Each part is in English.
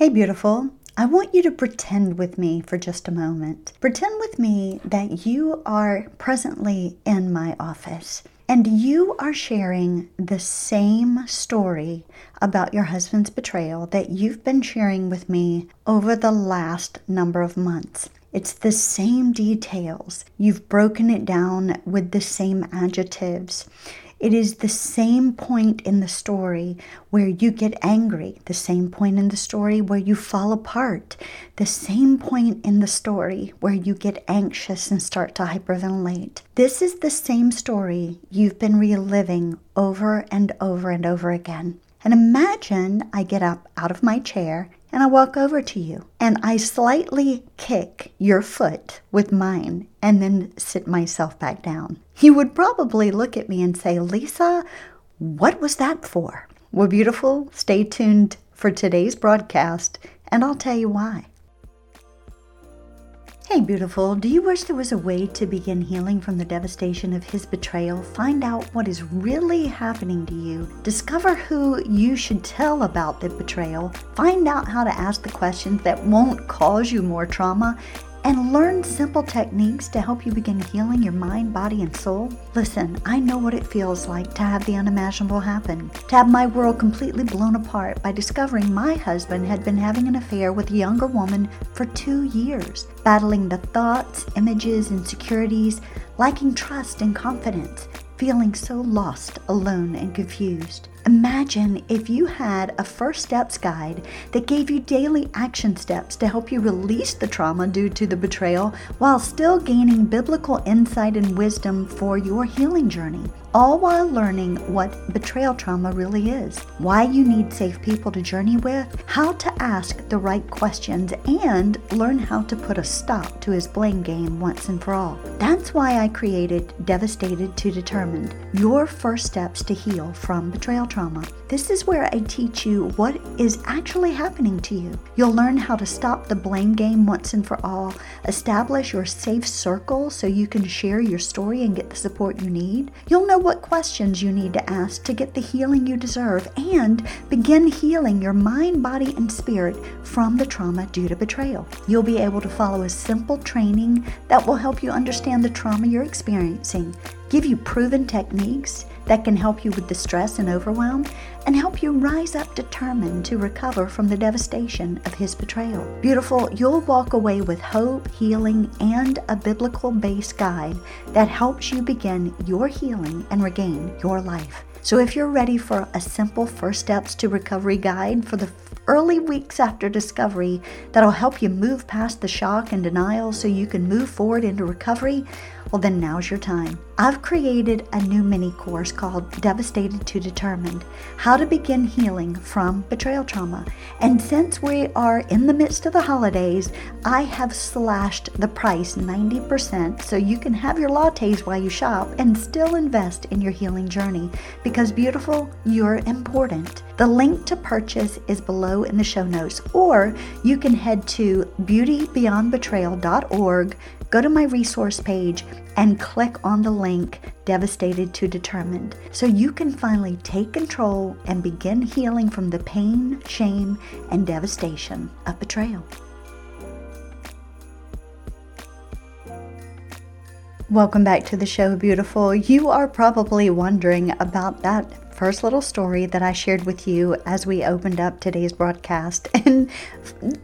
Hey, beautiful. I want you to pretend with me for just a moment. Pretend with me that you are presently in my office and you are sharing the same story about your husband's betrayal that you've been sharing with me over the last number of months. It's the same details. You've broken it down with the same adjectives. It is the same point in the story where you get angry, the same point in the story where you fall apart, the same point in the story where you get anxious and start to hyperventilate. This is the same story you've been reliving over and over and over again. And imagine I get up out of my chair and I walk over to you and I slightly kick your foot with mine and then sit myself back down. You would probably look at me and say, Lisa, what was that for? Well, beautiful, stay tuned for today's broadcast and I'll tell you why. Hey, beautiful, do you wish there was a way to begin healing from the devastation of his betrayal? Find out what is really happening to you. Discover who you should tell about the betrayal. Find out how to ask the questions that won't cause you more trauma and learn simple techniques to help you begin healing your mind, body, and soul? Listen, I know what it feels like to have the unimaginable happen, to have my world completely blown apart by discovering my husband had been having an affair with a younger woman for two years, battling the thoughts, images, insecurities, lacking trust and confidence, feeling so lost, alone, and confused. Imagine if you had a first steps guide that gave you daily action steps to help you release the trauma due to the betrayal while still gaining biblical insight and wisdom for your healing journey all while learning what betrayal trauma really is, why you need safe people to journey with, how to ask the right questions, and learn how to put a stop to his blame game once and for all. That's why I created Devastated to Determined, your first steps to heal from betrayal trauma. This is where I teach you what is actually happening to you. You'll learn how to stop the blame game once and for all, establish your safe circle so you can share your story and get the support you need. You'll know what questions you need to ask to get the healing you deserve and begin healing your mind, body, and spirit from the trauma due to betrayal. You'll be able to follow a simple training that will help you understand the trauma you're experiencing, give you proven techniques that can help you with the stress and overwhelm and help you rise up determined to recover from the devastation of his betrayal. Beautiful, you'll walk away with hope, healing, and a biblical based guide that helps you begin your healing and regain your life. So, if you're ready for a simple first steps to recovery guide for the early weeks after discovery that'll help you move past the shock and denial so you can move forward into recovery, well, then now's your time. I've created a new mini course called Devastated to Determined How to Begin Healing from Betrayal Trauma. And since we are in the midst of the holidays, I have slashed the price 90% so you can have your lattes while you shop and still invest in your healing journey. Because, beautiful, you're important. The link to purchase is below in the show notes, or you can head to beautybeyondbetrayal.org go to my resource page and click on the link Devastated to Determined so you can finally take control and begin healing from the pain, shame, and devastation of betrayal. Welcome back to the show, beautiful. You are probably wondering about that first little story that I shared with you as we opened up today's broadcast. And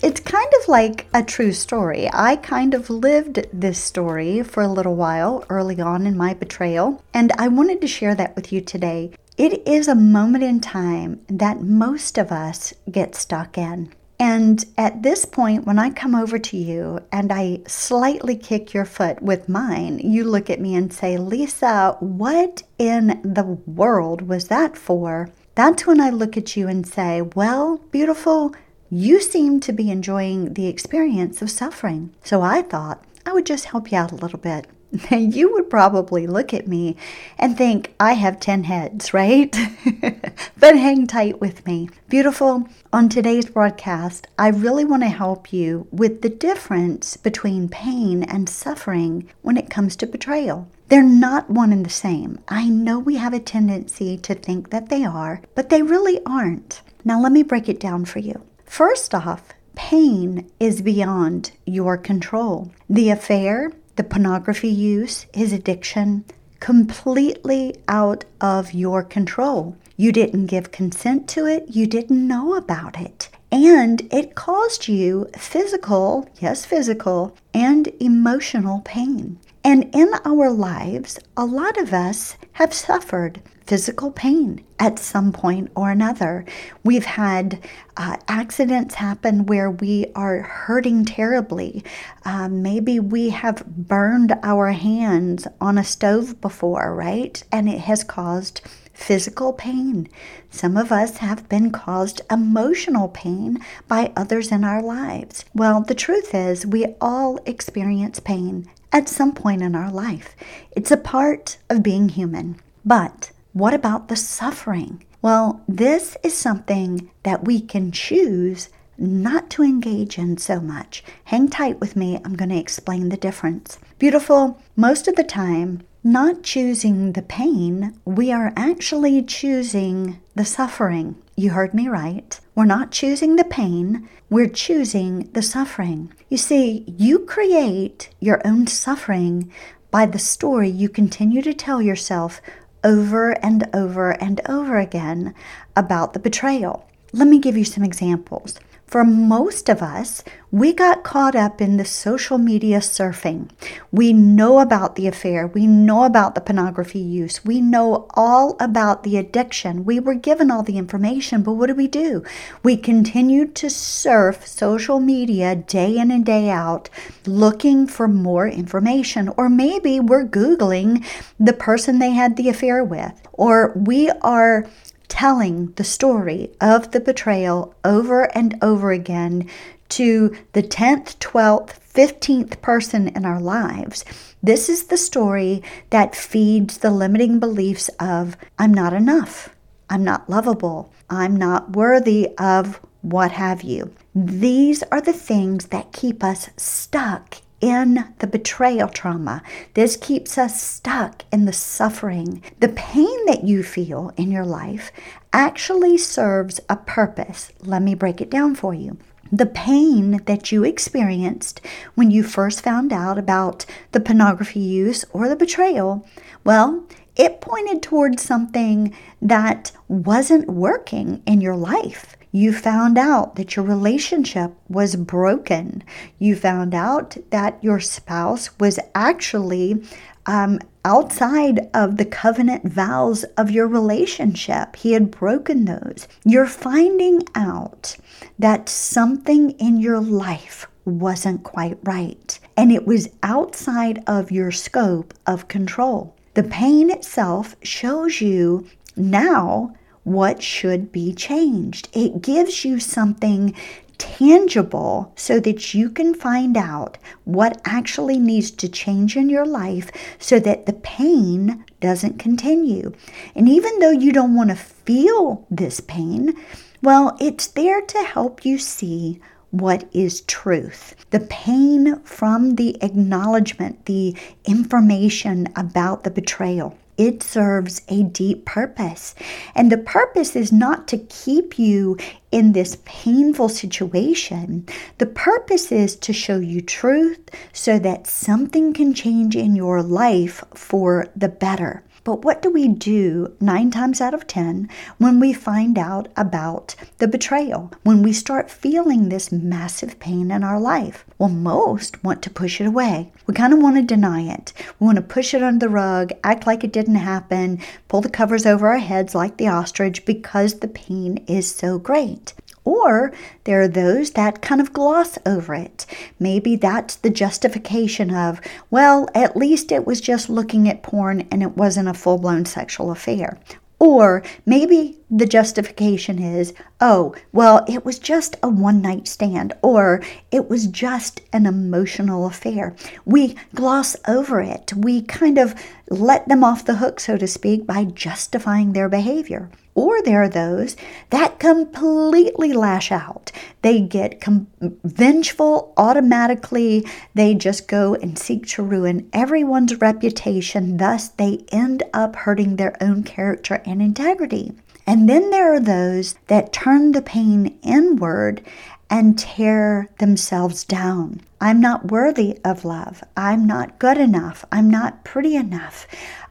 it's kind of like a true story. I kind of lived this story for a little while early on in my betrayal, and I wanted to share that with you today. It is a moment in time that most of us get stuck in. And at this point, when I come over to you and I slightly kick your foot with mine, you look at me and say, Lisa, what in the world was that for? That's when I look at you and say, Well, beautiful, you seem to be enjoying the experience of suffering. So I thought I would just help you out a little bit. you would probably look at me and think I have 10 heads, right? but hang tight with me. Beautiful, on today's broadcast, I really want to help you with the difference between pain and suffering when it comes to betrayal. They're not one and the same. I know we have a tendency to think that they are, but they really aren't. Now, let me break it down for you. First off, pain is beyond your control. The affair, the pornography use, his addiction, completely out of your control. You didn't give consent to it, you didn't know about it. And it caused you physical, yes, physical, and emotional pain. And in our lives, a lot of us have suffered physical pain at some point or another. We've had uh, accidents happen where we are hurting terribly. Uh, maybe we have burned our hands on a stove before, right? And it has caused physical pain. Some of us have been caused emotional pain by others in our lives. Well, the truth is, we all experience pain at some point in our life. It's a part of being human. But what about the suffering? Well, this is something that we can choose not to engage in so much. Hang tight with me, I'm going to explain the difference. Beautiful, most of the time, not choosing the pain, we are actually choosing the suffering. You heard me right. We're not choosing the pain, we're choosing the suffering. You see, you create your own suffering by the story you continue to tell yourself over and over and over again about the betrayal. Let me give you some examples. For most of us, we got caught up in the social media surfing. We know about the affair. We know about the pornography use. We know all about the addiction. We were given all the information, but what do we do? We continued to surf social media day in and day out looking for more information. Or maybe we're Googling the person they had the affair with. Or we are telling the story of the betrayal over and over again to the 10th, 12th, 15th person in our lives. This is the story that feeds the limiting beliefs of I'm not enough, I'm not lovable, I'm not worthy of what have you. These are the things that keep us stuck in the betrayal trauma. This keeps us stuck in the suffering. The pain that you feel in your life actually serves a purpose. Let me break it down for you. The pain that you experienced when you first found out about the pornography use or the betrayal, well, it pointed towards something that wasn't working in your life. You found out that your relationship was broken. You found out that your spouse was actually um, outside of the covenant vows of your relationship. He had broken those. You're finding out that something in your life wasn't quite right, and it was outside of your scope of control. The pain itself shows you now what should be changed. It gives you something tangible so that you can find out what actually needs to change in your life so that the pain doesn't continue. And even though you don't want to feel this pain, well, it's there to help you see what is truth. The pain from the acknowledgement, the information about the betrayal it serves a deep purpose. And the purpose is not to keep you in this painful situation. The purpose is to show you truth so that something can change in your life for the better. But what do we do nine times out of 10 when we find out about the betrayal? When we start feeling this massive pain in our life? Well, most want to push it away. We kind of want to deny it. We want to push it under the rug, act like it didn't happen, pull the covers over our heads like the ostrich because the pain is so great. Or there are those that kind of gloss over it. Maybe that's the justification of, well, at least it was just looking at porn and it wasn't a full blown sexual affair. Or maybe the justification is, oh, well, it was just a one night stand, or it was just an emotional affair. We gloss over it. We kind of let them off the hook, so to speak, by justifying their behavior. Or there are those that completely lash out. They get com- vengeful automatically. They just go and seek to ruin everyone's reputation. Thus, they end up hurting their own character and integrity. And then there are those that turn the pain inward and tear themselves down. I'm not worthy of love. I'm not good enough. I'm not pretty enough.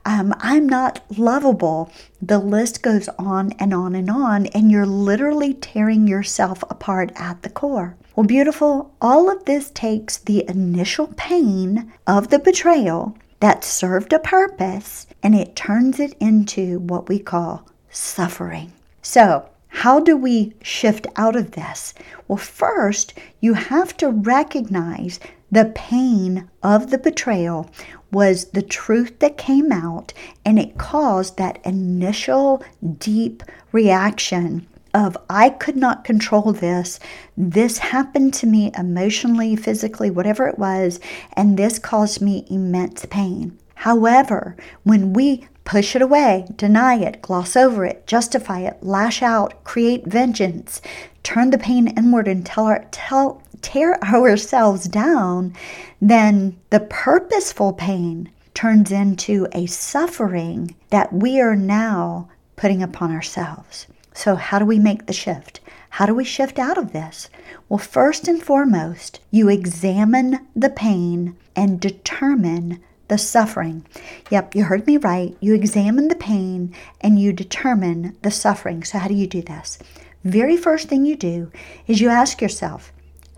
Um, I'm not lovable. The list goes on and on and on, and you're literally tearing yourself apart at the core. Well, beautiful, all of this takes the initial pain of the betrayal that served a purpose and it turns it into what we call suffering. So, how do we shift out of this? Well, first, you have to recognize the pain of the betrayal was the truth that came out, and it caused that initial deep reaction of I could not control this. This happened to me emotionally, physically, whatever it was, and this caused me immense pain. However, when we push it away, deny it, gloss over it, justify it, lash out, create vengeance, turn the pain inward and tell our, tell, tear ourselves down, then the purposeful pain turns into a suffering that we are now putting upon ourselves. So, how do we make the shift? How do we shift out of this? Well, first and foremost, you examine the pain and determine the suffering. Yep, you heard me right. You examine the pain and you determine the suffering. So, how do you do this? Very first thing you do is you ask yourself,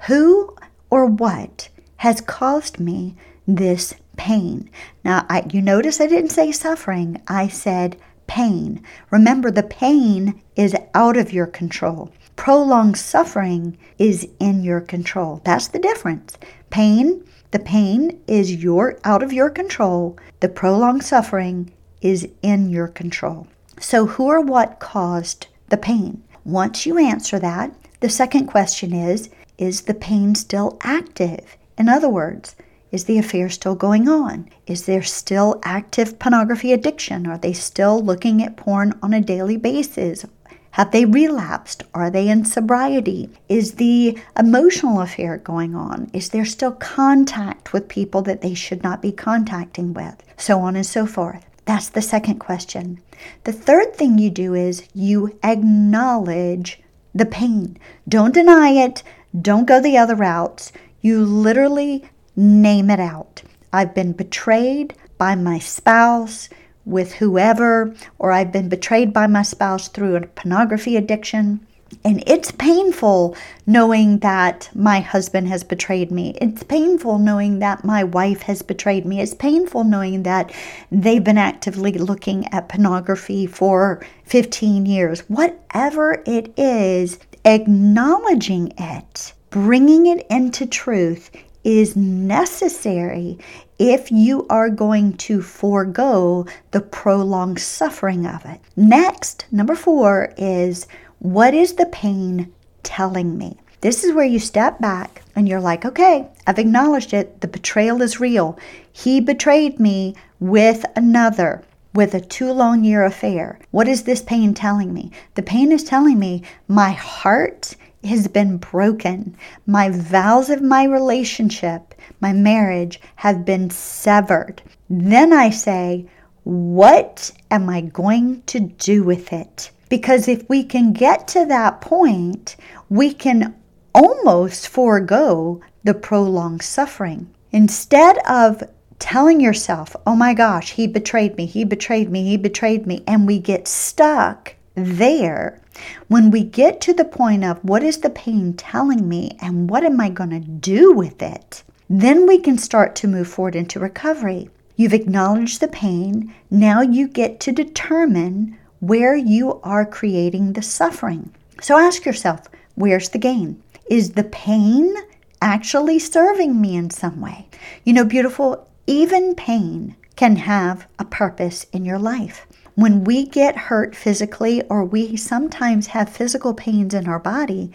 who or what has caused me this pain? Now, I, you notice I didn't say suffering, I said pain. Remember, the pain is out of your control. Prolonged suffering is in your control. That's the difference. Pain the pain is your out of your control. The prolonged suffering is in your control. So who or what caused the pain? Once you answer that, the second question is is the pain still active? In other words, is the affair still going on? Is there still active pornography addiction? Are they still looking at porn on a daily basis? Have they relapsed? Are they in sobriety? Is the emotional affair going on? Is there still contact with people that they should not be contacting with? So on and so forth. That's the second question. The third thing you do is you acknowledge the pain. Don't deny it. Don't go the other routes. You literally name it out. I've been betrayed by my spouse with whoever, or I've been betrayed by my spouse through a pornography addiction. And it's painful knowing that my husband has betrayed me. It's painful knowing that my wife has betrayed me. It's painful knowing that they've been actively looking at pornography for 15 years. Whatever it is, acknowledging it, bringing it into truth is necessary if you are going to forego the prolonged suffering of it. Next, number four is what is the pain telling me? This is where you step back and you're like, okay, I've acknowledged it. The betrayal is real. He betrayed me with another, with a too long year affair. What is this pain telling me? The pain is telling me my heart has been broken. My vows of my relationship, my marriage, have been severed. Then I say, what am I going to do with it? Because if we can get to that point, we can almost forego the prolonged suffering. Instead of telling yourself, oh my gosh, he betrayed me, he betrayed me, he betrayed me, and we get stuck there, when we get to the point of what is the pain telling me and what am I going to do with it, then we can start to move forward into recovery. You've acknowledged the pain. Now you get to determine where you are creating the suffering. So ask yourself, where's the gain? Is the pain actually serving me in some way? You know, beautiful, even pain can have a purpose in your life. When we get hurt physically or we sometimes have physical pains in our body,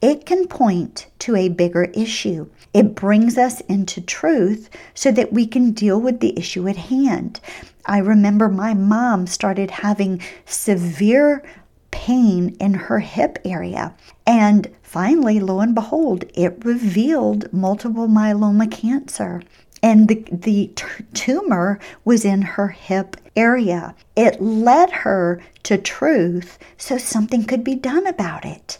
it can point to a bigger issue. It brings us into truth so that we can deal with the issue at hand. I remember my mom started having severe pain in her hip area. And finally, lo and behold, it revealed multiple myeloma cancer. And the, the t- tumor was in her hip area. It led her to truth so something could be done about it.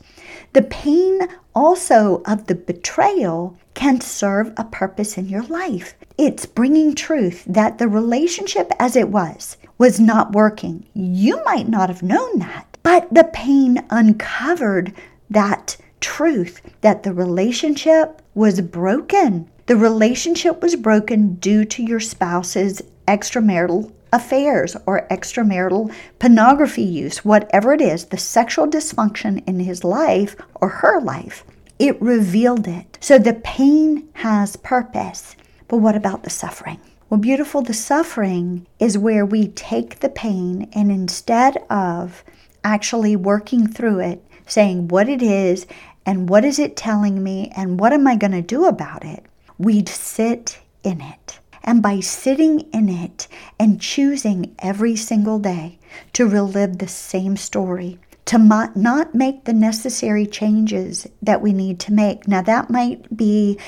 The pain also of the betrayal can serve a purpose in your life. It's bringing truth that the relationship as it was was not working. You might not have known that, but the pain uncovered that truth that the relationship was broken. The relationship was broken due to your spouse's extramarital affairs or extramarital pornography use, whatever it is, the sexual dysfunction in his life or her life. It revealed it. So the pain has purpose. But what about the suffering? Well, beautiful, the suffering is where we take the pain and instead of actually working through it, saying what it is and what is it telling me and what am I going to do about it, we'd sit in it. And by sitting in it and choosing every single day to relive the same story, to not make the necessary changes that we need to make. Now, that might be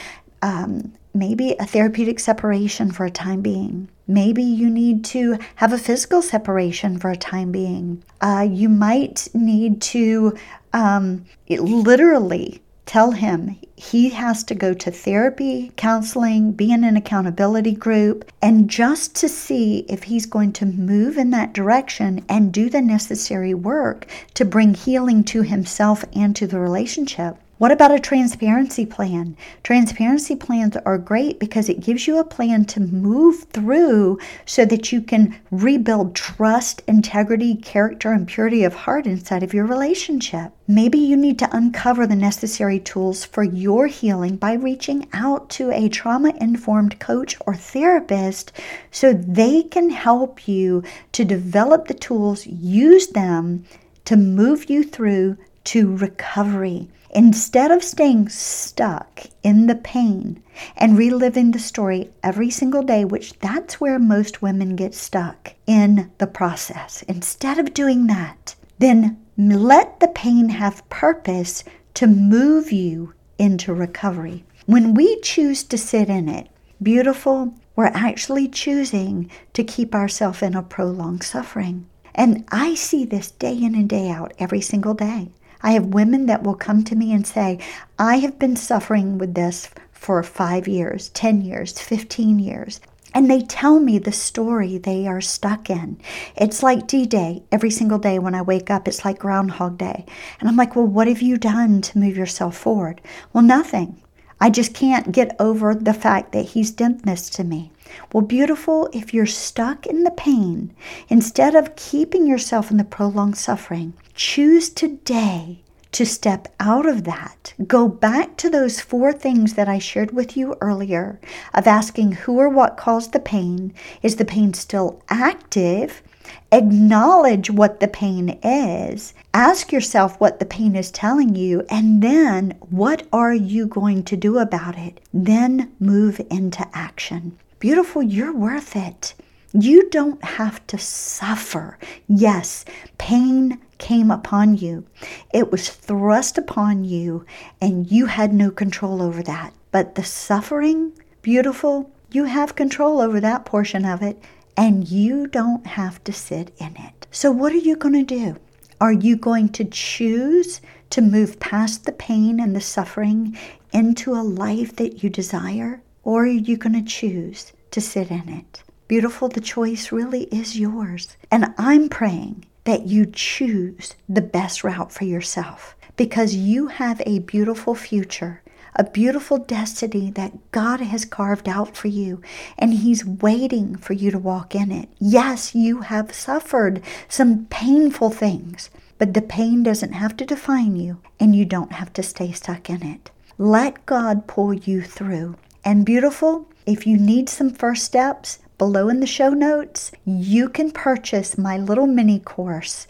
um, maybe a therapeutic separation for a time being. Maybe you need to have a physical separation for a time being. Uh, you might need to um, literally tell him he has to go to therapy, counseling, be in an accountability group, and just to see if he's going to move in that direction and do the necessary work to bring healing to himself and to the relationship. What about a transparency plan? Transparency plans are great because it gives you a plan to move through so that you can rebuild trust, integrity, character, and purity of heart inside of your relationship. Maybe you need to uncover the necessary tools for your healing by reaching out to a trauma informed coach or therapist so they can help you to develop the tools, use them to move you through to recovery. Instead of staying stuck in the pain and reliving the story every single day, which that's where most women get stuck in the process, instead of doing that, then let the pain have purpose to move you into recovery. When we choose to sit in it, beautiful, we're actually choosing to keep ourselves in a prolonged suffering. And I see this day in and day out every single day. I have women that will come to me and say, I have been suffering with this for five years, 10 years, 15 years. And they tell me the story they are stuck in. It's like D Day. Every single day when I wake up, it's like Groundhog Day. And I'm like, well, what have you done to move yourself forward? Well, nothing. I just can't get over the fact that he's done this to me. Well, beautiful, if you're stuck in the pain, instead of keeping yourself in the prolonged suffering, choose today to step out of that. Go back to those four things that I shared with you earlier of asking who or what caused the pain. Is the pain still active? Acknowledge what the pain is. Ask yourself what the pain is telling you, and then what are you going to do about it? Then move into action. Beautiful, you're worth it. You don't have to suffer. Yes, pain came upon you. It was thrust upon you, and you had no control over that. But the suffering, beautiful, you have control over that portion of it, and you don't have to sit in it. So, what are you going to do? Are you going to choose to move past the pain and the suffering into a life that you desire? Or are you going to choose to sit in it? Beautiful, the choice really is yours. And I'm praying that you choose the best route for yourself because you have a beautiful future, a beautiful destiny that God has carved out for you, and He's waiting for you to walk in it. Yes, you have suffered some painful things, but the pain doesn't have to define you, and you don't have to stay stuck in it. Let God pull you through. And beautiful, if you need some first steps, below in the show notes, you can purchase my little mini course,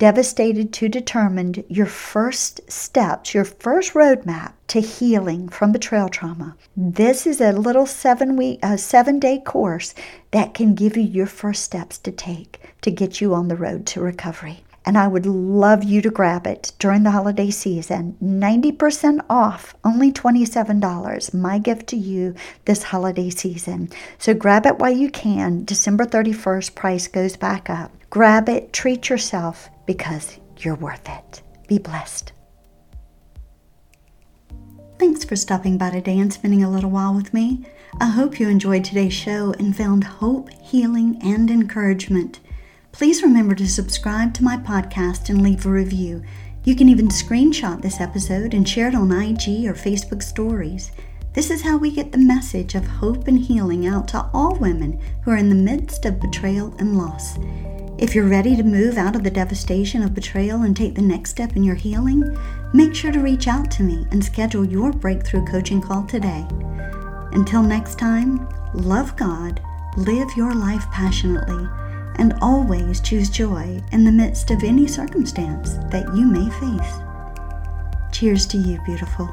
Devastated to Determined, your first steps, your first roadmap to healing from betrayal trauma. This is a little seven week, a seven day course that can give you your first steps to take to get you on the road to recovery. and I would love you to grab it during the holiday season. 90% off, only $27. My gift to you this holiday season. So grab it while you can. December 31st, price goes back up. Grab it, treat yourself because you're worth it. Be blessed. Thanks for stopping by today and spending a little while with me. I hope you enjoyed today's show and found hope, healing, and encouragement. Please remember to subscribe to my podcast and leave a review. You can even screenshot this episode and share it on IG or Facebook stories. This is how we get the message of hope and healing out to all women who are in the midst of betrayal and loss. If you're ready to move out of the devastation of betrayal and take the next step in your healing, make sure to reach out to me and schedule your breakthrough coaching call today. Until next time, love God, live your life passionately and always choose joy in the midst of any circumstance that you may face. Cheers to you, beautiful.